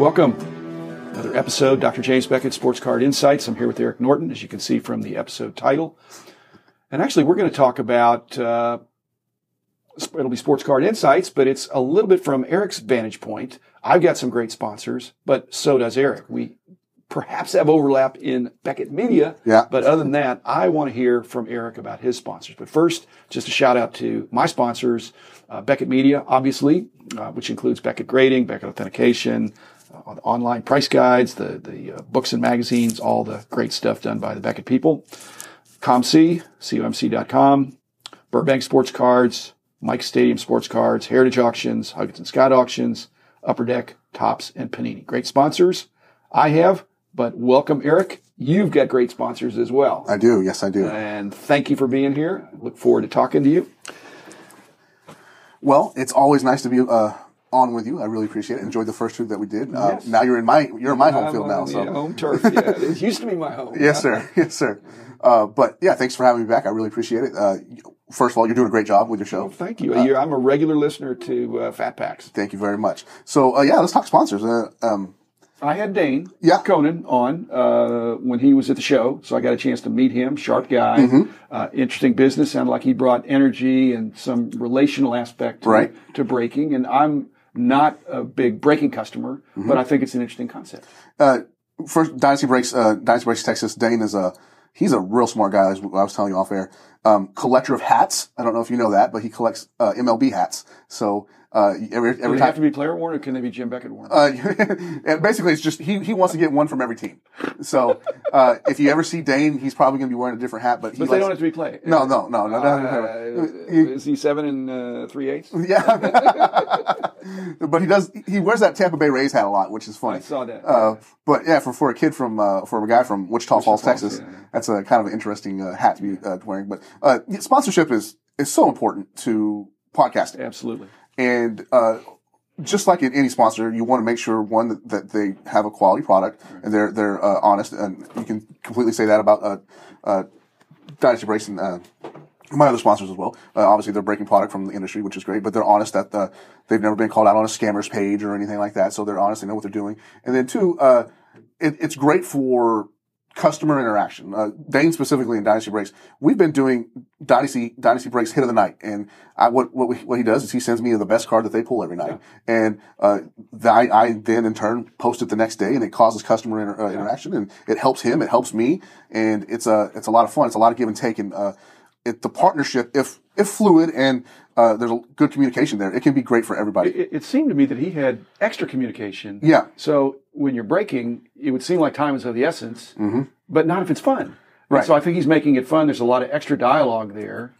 Welcome. Another episode, Dr. James Beckett, Sports Card Insights. I'm here with Eric Norton, as you can see from the episode title. And actually, we're going to talk about, uh, it'll be Sports Card Insights, but it's a little bit from Eric's vantage point. I've got some great sponsors, but so does Eric. We perhaps have overlap in Beckett Media. Yeah. But other than that, I want to hear from Eric about his sponsors. But first, just a shout out to my sponsors, uh, Beckett Media, obviously, uh, which includes Beckett Grading, Beckett Authentication, the online price guides, the, the uh, books and magazines, all the great stuff done by the Beckett people. COMC, comc.com, Burbank Sports Cards, Mike Stadium Sports Cards, Heritage Auctions, Huggins and Scott Auctions, Upper Deck, Topps, and Panini. Great sponsors. I have, but welcome, Eric. You've got great sponsors as well. I do. Yes, I do. And thank you for being here. I look forward to talking to you. Well, it's always nice to be uh, on with you. I really appreciate it. Enjoyed the first two that we did. Uh, Yes. Now you're in my you're in my home I'm field now. So uh, home turf. Yeah, it used to be my home. yes, sir. Yes, sir. Uh, but yeah, thanks for having me back. I really appreciate it. Uh, first of all, you're doing a great job with your show. Well, thank you. You're- I'm a regular listener to uh, Fat Packs. Thank you very much. So uh, yeah, let's talk sponsors. Uh, um, I had Dane Yeah. Conan on uh, when he was at the show, so I got a chance to meet him. Sharp guy, Mm-hmm. uh, interesting business. Sounded like he brought energy and some relational aspect to, Right. to breaking. And I'm not a big breaking customer, Mm-hmm. but I think it's an interesting concept. uh, first Dynasty Breaks, uh, Dynasty Breaks Texas. Dane is a he's a real smart guy. As I was telling you off air, um, collector of hats. I don't know if you know that, but he collects uh, MLB hats. So uh, every Do every they have to be player worn, or can they be Jim Beckett worn? Uh, and basically, it's just he, he wants to get one from every team. So uh, if you ever see Dane, he's probably going to be wearing a different hat. But but they likes- don't have to be play. No, no, no, no, no, Uh. He- is he seven and uh, three eighths? yeah, but he does. He wears that Tampa Bay Rays hat a lot, which is funny. I saw that. Uh, but yeah, for, for a kid from uh, for a guy from Wichita, Falls, Falls, Texas, yeah. that's a kind of an interesting uh, hat to be uh, wearing. But uh, sponsorship is is so important to podcasting, Absolutely. and uh, just like in any sponsor, you want to make sure one that, that they have a quality product and they're they're uh, honest, and you can completely say that about uh, uh, Dynasty Breaks and. Uh, my other sponsors as well. Uh, obviously, they're breaking product from the industry, which is great, but they're honest that uh, they've never been called out on a scammers page or anything like that. So they're honest; they know what they're doing. And then two, uh, it, it's great for customer interaction. Uh, Dane specifically in Dynasty Breaks, we've been doing Dynasty Dynasty Breaks hit of the night, and I, what what we, what he does is he sends me the best card that they pull every night, and uh, the, I, I then in turn post it the next day, and it causes customer inter, uh, interaction, and it helps him, it helps me, and it's a it's a lot of fun. It's a lot of give and take, and uh, it, the partnership, if if fluid and uh, there's a good communication there, it can be great for everybody. It, it seemed to me that he had extra communication. Yeah. So when you're breaking, it would seem like time is of the essence, but not if it's fun. And Mm-hmm. Right. so I think he's making it fun. There's a lot of extra dialogue there,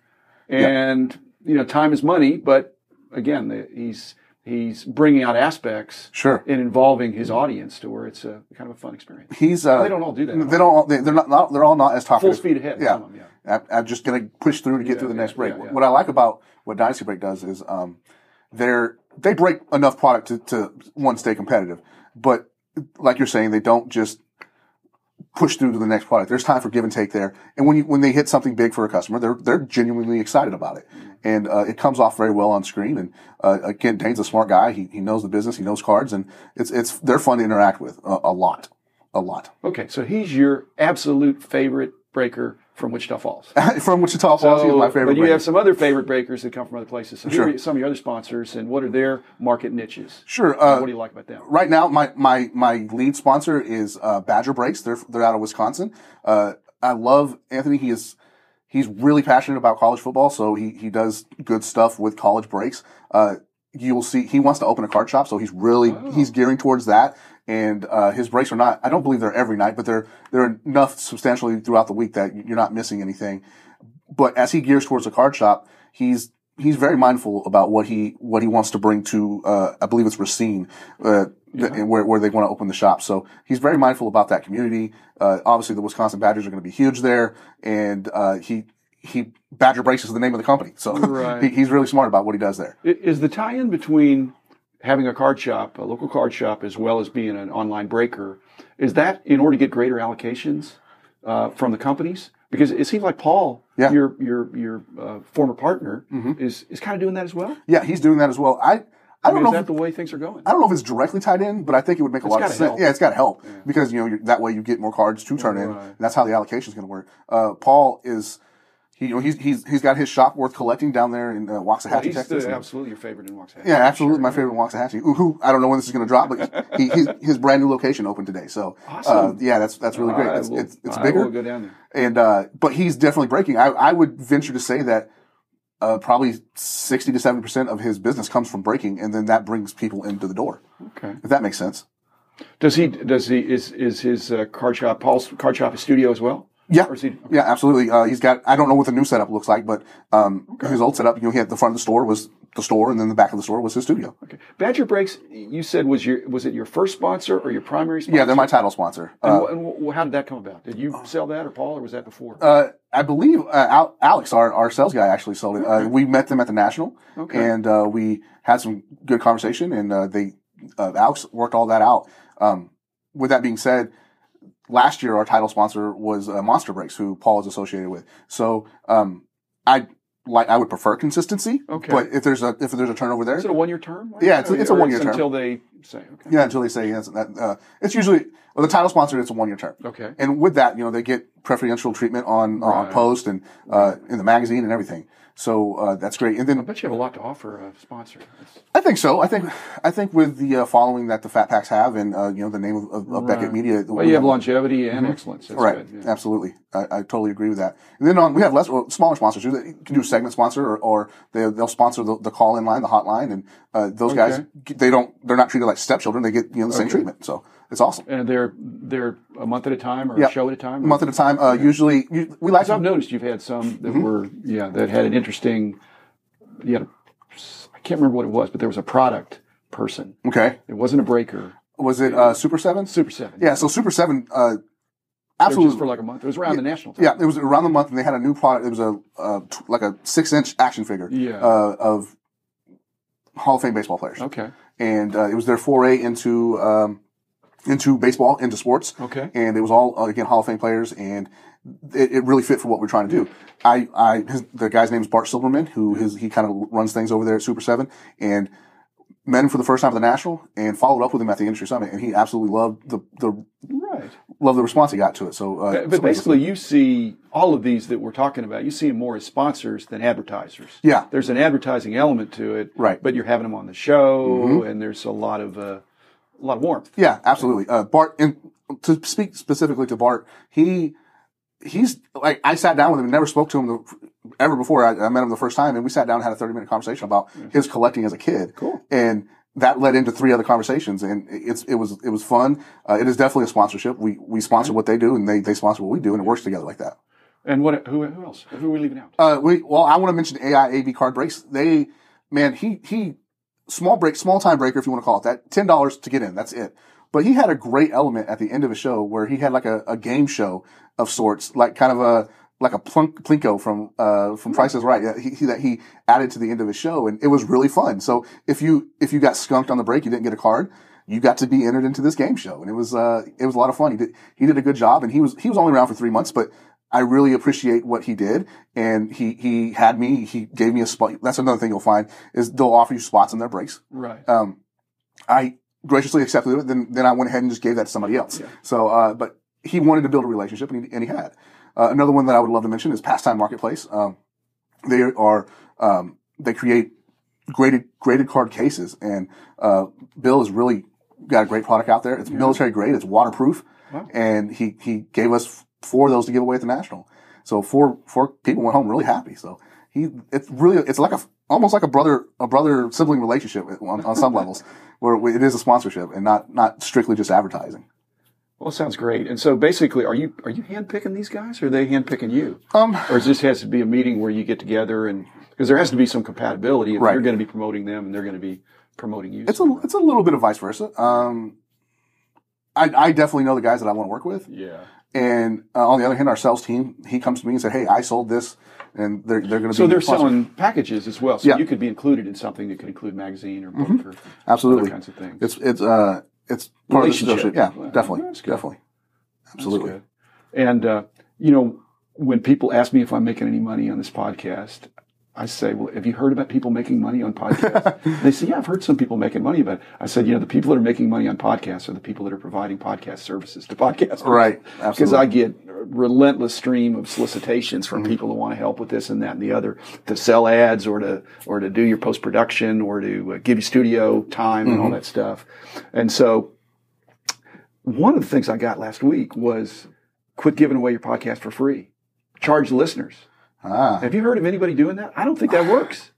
and you know, time is money. But again, the, he's he's bringing out aspects Sure. and involving his audience to where it's a kind of a fun experience. He's uh, They don't all do that. They don't. all- They, they're not, not. They're all not as talkative. Full speed ahead. Yeah. Them, yeah. I'm, I'm just going to push through to get through the yeah, next break. yeah, yeah. What I like about what Dynasty Break does is um, they're they break enough product to, to one stay competitive, but like you're saying, they don't just push through to the next product. There's time for give and take there, and when you when they hit something big for a customer, they're they're genuinely excited about it, and uh, it comes off very well on screen. And uh, again, Dane's a smart guy. He he knows the business. He knows cards, and it's it's they're fun to interact with a, a lot, a lot. Okay, so he's your absolute favorite breaker from Wichita Falls. From Wichita Falls, he's my favorite. But you breaker. have some other favorite breakers that come from other places. So Sure. here are some of your other sponsors, and what are their market niches? Sure. Uh, what do you like about them? right now, my, my, my lead sponsor is uh, Badger Breaks. They're they're out of Wisconsin. Uh, I love Anthony. He is he's really passionate about college football, so he he does good stuff with college breaks. Uh, you will see he wants to open a card shop, so he's really he's gearing towards that. And uh, his breaks are not. I don't believe they're every night, but they're they're enough substantially throughout the week that you're not missing anything. But as he gears towards a card shop, he's he's very mindful about what he what he wants to bring to. Uh, I believe it's Racine, uh, th- where where they want to open the shop. So he's very mindful about that community. Uh, obviously, the Wisconsin Badgers are going to be huge there, and uh, he he Badger Breaks is the name of the company. So Right. he, he's really smart about what he does there. Is the tie-in between having a card shop, a local card shop, as well as being an online breaker, is that in order to get greater allocations uh, from the companies? Because it seems like Paul, Yeah. Mm-hmm. your your your uh, former partner, is is kind of doing that as well. Yeah, he's doing that as well. I I don't mean, know Is if- the way things are going? I don't know if it's directly tied in, but I think it would make a lot of sense. help. Yeah, it's got to help because you know that way you get more cards to turn in, Right. and that's how the allocation is going to work. Uh, Paul is, he, you know, he's he's he's got his shop worth collecting down there in uh, Waxahachie, He's Texas. the, absolutely your favorite in Waxahachie. yeah, absolutely, my favorite in Waxahachie. Who I don't know when this is going to drop, but he, he's, his brand new location opened today. So, uh, Awesome. yeah, that's that's really great. Will- it's, it's I bigger. will go down there. And uh, but he's definitely breaking. I, I would venture to say that uh, probably sixty to seventy percent of his business comes from breaking, and then that brings people into the door. Okay. If that makes sense. Does he? Does he? Is is his uh, card shop Paul's card shop a studio as well? Yeah, is yeah, absolutely. Uh, he's got. I don't know what the new setup looks like, but um, his old setup, you know, he had the front of the store was the store, and then the back of the store was his studio. Okay. Badger Breaks. You said was your was it your first sponsor or your primary sponsor? Yeah, they're my title sponsor. And, Uh, and how did that come about? Did you sell that or Paul or was that before? uh, I believe uh, Al- Alex, our, our sales guy, actually sold it. Uh, we met them at the national, Okay. and uh, we had some good conversation, and uh, they uh, Alex worked all that out. Um, with that being said, last year our title sponsor was uh, Monster Breaks, who Paul is associated with. So um, I like I would prefer consistency. Okay. But if there's a if there's a turnover there, is it a one year term? Yeah, it's a- it's a one-year term. until they say okay. yeah, until they say yes, that uh, it's usually well, the title sponsor. It's a one year term. Okay. And with that, you know, they get preferential treatment on on Right. post and uh, in the magazine and everything. So uh, that's great. And then I bet you have a lot to offer a sponsor. That's- I think so. I think I think with the uh, following that the Fat Packs have, and uh, you know, the name of, of, of Beckett Media. Well, you have longevity and excellence. That's Mm-hmm. Right, good. yeah. absolutely. I, I totally agree with that. And then on, we have less well, smaller sponsors too. They can do a segment sponsor, or, or they, they'll sponsor the, the call in line, the hotline, and uh, those guys they don't they're not treated like stepchildren. They get you know the same treatment. So it's awesome. And they're they're a month at a time or Yeah. a show at a time. A month at a time. Uh, Usually, you, we like I've noticed you've had some that Mm-hmm. were yeah that had an interesting. You had a, I can't remember what it was, but there was a product person. Okay, It wasn't a breaker. was it uh, Super Seven? Super Seven. Yeah. So Super Seven. Uh, absolutely. just for like a month. It was around the national. Time. Yeah, it was around the month, and they had a new product. It was a uh, t- like a six inch action figure Yeah. uh, of Hall of Fame baseball players, Okay. and uh, it was their foray into um, into baseball, into sports, Okay. and it was all uh, again Hall of Fame players, and it, it really fit for what we're trying to do. I, I his, the guy's name is Bart Silverman, who his, he kind of runs things over there at Super Seven, and met him for the first time at the national, and followed up with him at the industry summit, and he absolutely loved the the Right. loved the response he got to it. So, uh, But basically, you see all of these that we're talking about. You see them more as sponsors than advertisers. yeah, There's an advertising element to it, Right. Mm-hmm. But you're having them on the show, and there's a lot of uh, a lot of warmth. Yeah, absolutely. Uh, Bart, and to speak specifically to Bart, he he's like I sat down with him and never spoke to him the, ever before. I, I met him the first time, and we sat down and had a thirty minute conversation about his collecting as a kid. Cool. And that led into three other conversations, and it's it was it was fun. Uh, it is definitely a sponsorship. We we sponsor what they do, and they they sponsor what we do, and it works together like that. And what? Who? Who else? Who are we leaving out? Uh, we well, I want to mention AI AV card breaks. They, man, he he, small break, small time breaker, if you want to call it that. Ten dollars to get in. That's it. But he had a great element at the end of a show where he had like a, a game show of sorts, like kind of a like a plunk, plinko from uh from Price is Right. Yeah, He, he that he added to the end of his show, and it was really fun. So if you if you got skunked on the break, you didn't get a card. You got to be entered into this game show, and it was uh it was a lot of fun. He did he did a good job, and he was he was only around for three months, but I really appreciate what he did, and he he had me. He gave me a spot. That's another thing you'll find is they'll offer you spots in their breaks. Right. Um, I graciously accepted it. Then then I went ahead and just gave that to somebody else. Yeah. So, uh, but he wanted to build a relationship, and he, and he had. Uh, another one that I would love to mention is Pastime Marketplace. Um, they are um, they create graded graded card cases, and uh, Bill has really got a great product out there. It's military grade. It's waterproof, Wow. and he he gave us four of those to give away at the national. So four four people went home really happy. So he it's really it's like a almost like a brother a brother sibling relationship on, on some levels, where it is a sponsorship and not not strictly just advertising. Well, it sounds great. And so, basically, are you are you handpicking these guys, or are they handpicking you? Um, Or is this has to be a meeting where you get together and because there has to be some compatibility if Right. you're going to be promoting them and they're going to be promoting you. it's a it's a little bit of vice versa. Um, I I definitely know the guys that I want to work with. yeah. And uh, on the other hand, our sales team, he comes to me and said, "Hey, I sold this, and they're they're going to be So be they're sponsors." selling packages as well. So Yeah. Mm-hmm. you could be included in something that could include magazine or book or Absolutely. other kinds of things. It's it's uh it's part of the Relationship. Yeah, Well, definitely, definitely, absolutely. And uh, you know, when people ask me if I'm making any money on this podcast, I say, well, have you heard about people making money on podcasts? they say, yeah, I've heard some people making money, but I said, you know, the people that are making money on podcasts are the people that are providing podcast services to podcasters. Right. Because I get a relentless stream of solicitations from people who want to help with this and that and the other to sell ads or to, or to do your post production or to uh, give you studio time and all that stuff. And so one of the things I got last week was quit giving away your podcast for free. Charge the listeners. Ah. Have you heard of anybody doing that? I don't think that works.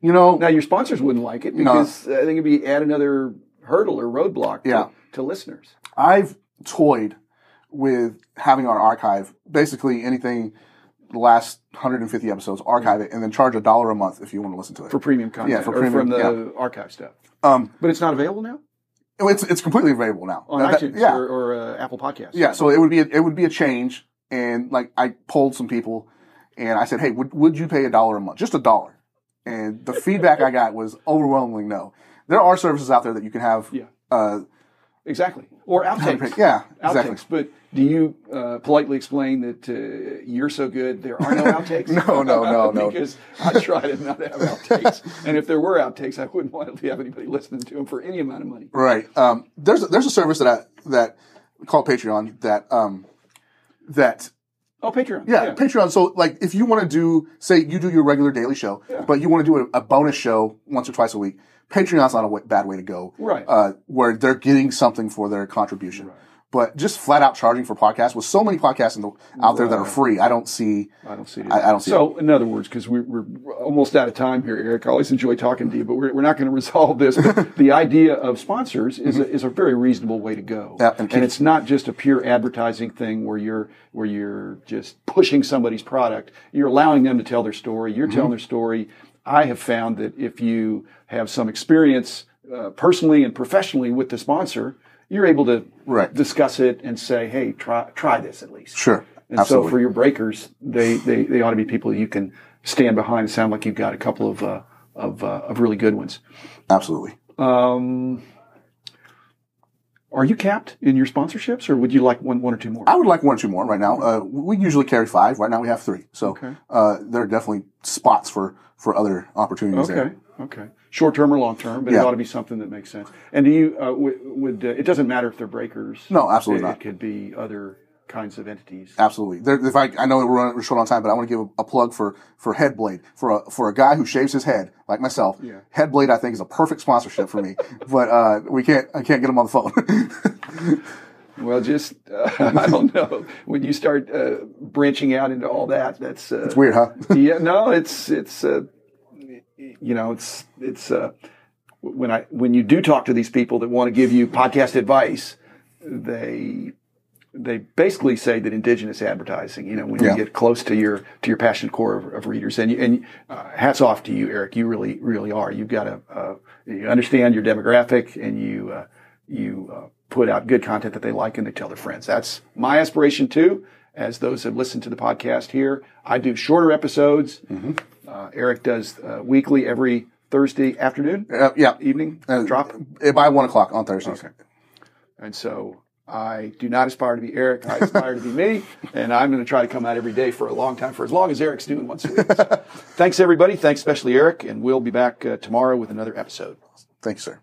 You know, Now your sponsors wouldn't like it because I think it'd be add another hurdle or roadblock to, Yeah. to listeners. I've toyed with having our archive, basically anything the last 150 episodes, archive it, and then charge a dollar a month if you want to listen to it. For premium content Yeah, for or from premium, the archive stuff. um, But it's not available now it's it's completely available now. on That- that- iTunes yeah, or, or uh, Apple Podcasts. yeah. So it would be a, it would be a change, and like I polled some people, and I said, hey, would would you pay a dollar a month, just a dollar? And the feedback I got was overwhelmingly no. There are services out there that you can have. Yeah. Uh, Exactly. Or outtakes. yeah, exactly. Outtakes. But do you uh, politely explain that uh, you're so good there are no outtakes? No, no, no, no. because I try to not have outtakes. and if there were outtakes, I wouldn't want to have anybody listening to them for any amount of money. Right. Um, there's a, there's a service that I, that called Patreon that um, that Oh, Patreon. yeah, Patreon. So like if you want to do say you do your regular daily show, but you want to do a, a bonus show once or twice a week, Patreon's not a w- bad way to go. Right. Uh, where they're getting something for their contribution. But just flat out charging for podcasts with so many podcasts in the, out there that are free, I don't see. I don't see it. I- I don't see so, in other words, because we're, we're almost out of time here, Eric, I always enjoy talking to you, but we're, we're not going to resolve this. The idea of sponsors is, a, is a very reasonable way to go. Yeah, and and, it's not just a pure advertising thing where you're where you're just pushing somebody's product. You're allowing them to tell their story. You're Mm-hmm. telling their story. I have found that if you have some experience uh, personally and professionally with the sponsor, you're able to Right. discuss it and say, "Hey, try try this at least." Sure. And Absolutely. so for your breakers, they, they, they ought to be people you can stand behind and sound like you've got a couple of, uh, of, uh, of really good ones. Absolutely. Um, are you capped in your sponsorships or would you like one, one or two more? I would like one or two more right now. Uh, we usually carry five. Right now we have three. So Okay. uh, there are definitely spots for for other opportunities Okay. there. Okay. Short term or long term, but Yeah. it ought to be something that makes sense. And do you, uh, would, would uh, it doesn't matter if they're breakers. No, absolutely it, not. It could be other kinds of entities. Absolutely. There, if I, I know we're, running, short on time, but I want to give a, a plug for, for Headblade. For a, for a guy who shaves his head, like myself, Yeah. Headblade I think is a perfect sponsorship for me. but, uh, we can't, I can't get him on the phone. Well, just, uh, I don't know. When you start uh, branching out into all that, that's, uh, it's weird, huh? yeah, no, it's it's uh, you know, it's it's uh, when I when you do talk to these people that want to give you podcast advice, they they basically say that indigenous advertising, you know, when Yeah. you get close to your to your passionate core of, of readers, and you, and uh, hats off to you, Eric. You really really are. You've got to uh, you understand your demographic, and you uh, you uh, put out good content that they like, and they tell their friends. That's my aspiration too. As those have listened to the podcast here, I do shorter episodes. Uh, Eric does uh, weekly every Thursday afternoon, Uh, yeah. evening Uh, drop. By one o'clock on Thursdays. Okay. And so I do not aspire to be Eric. I aspire to be me. And I'm going to try to come out every day for a long time, for as long as Eric's doing once a week. So, thanks, everybody. Thanks, especially Eric. And we'll be back uh, tomorrow with another episode. Thanks, sir.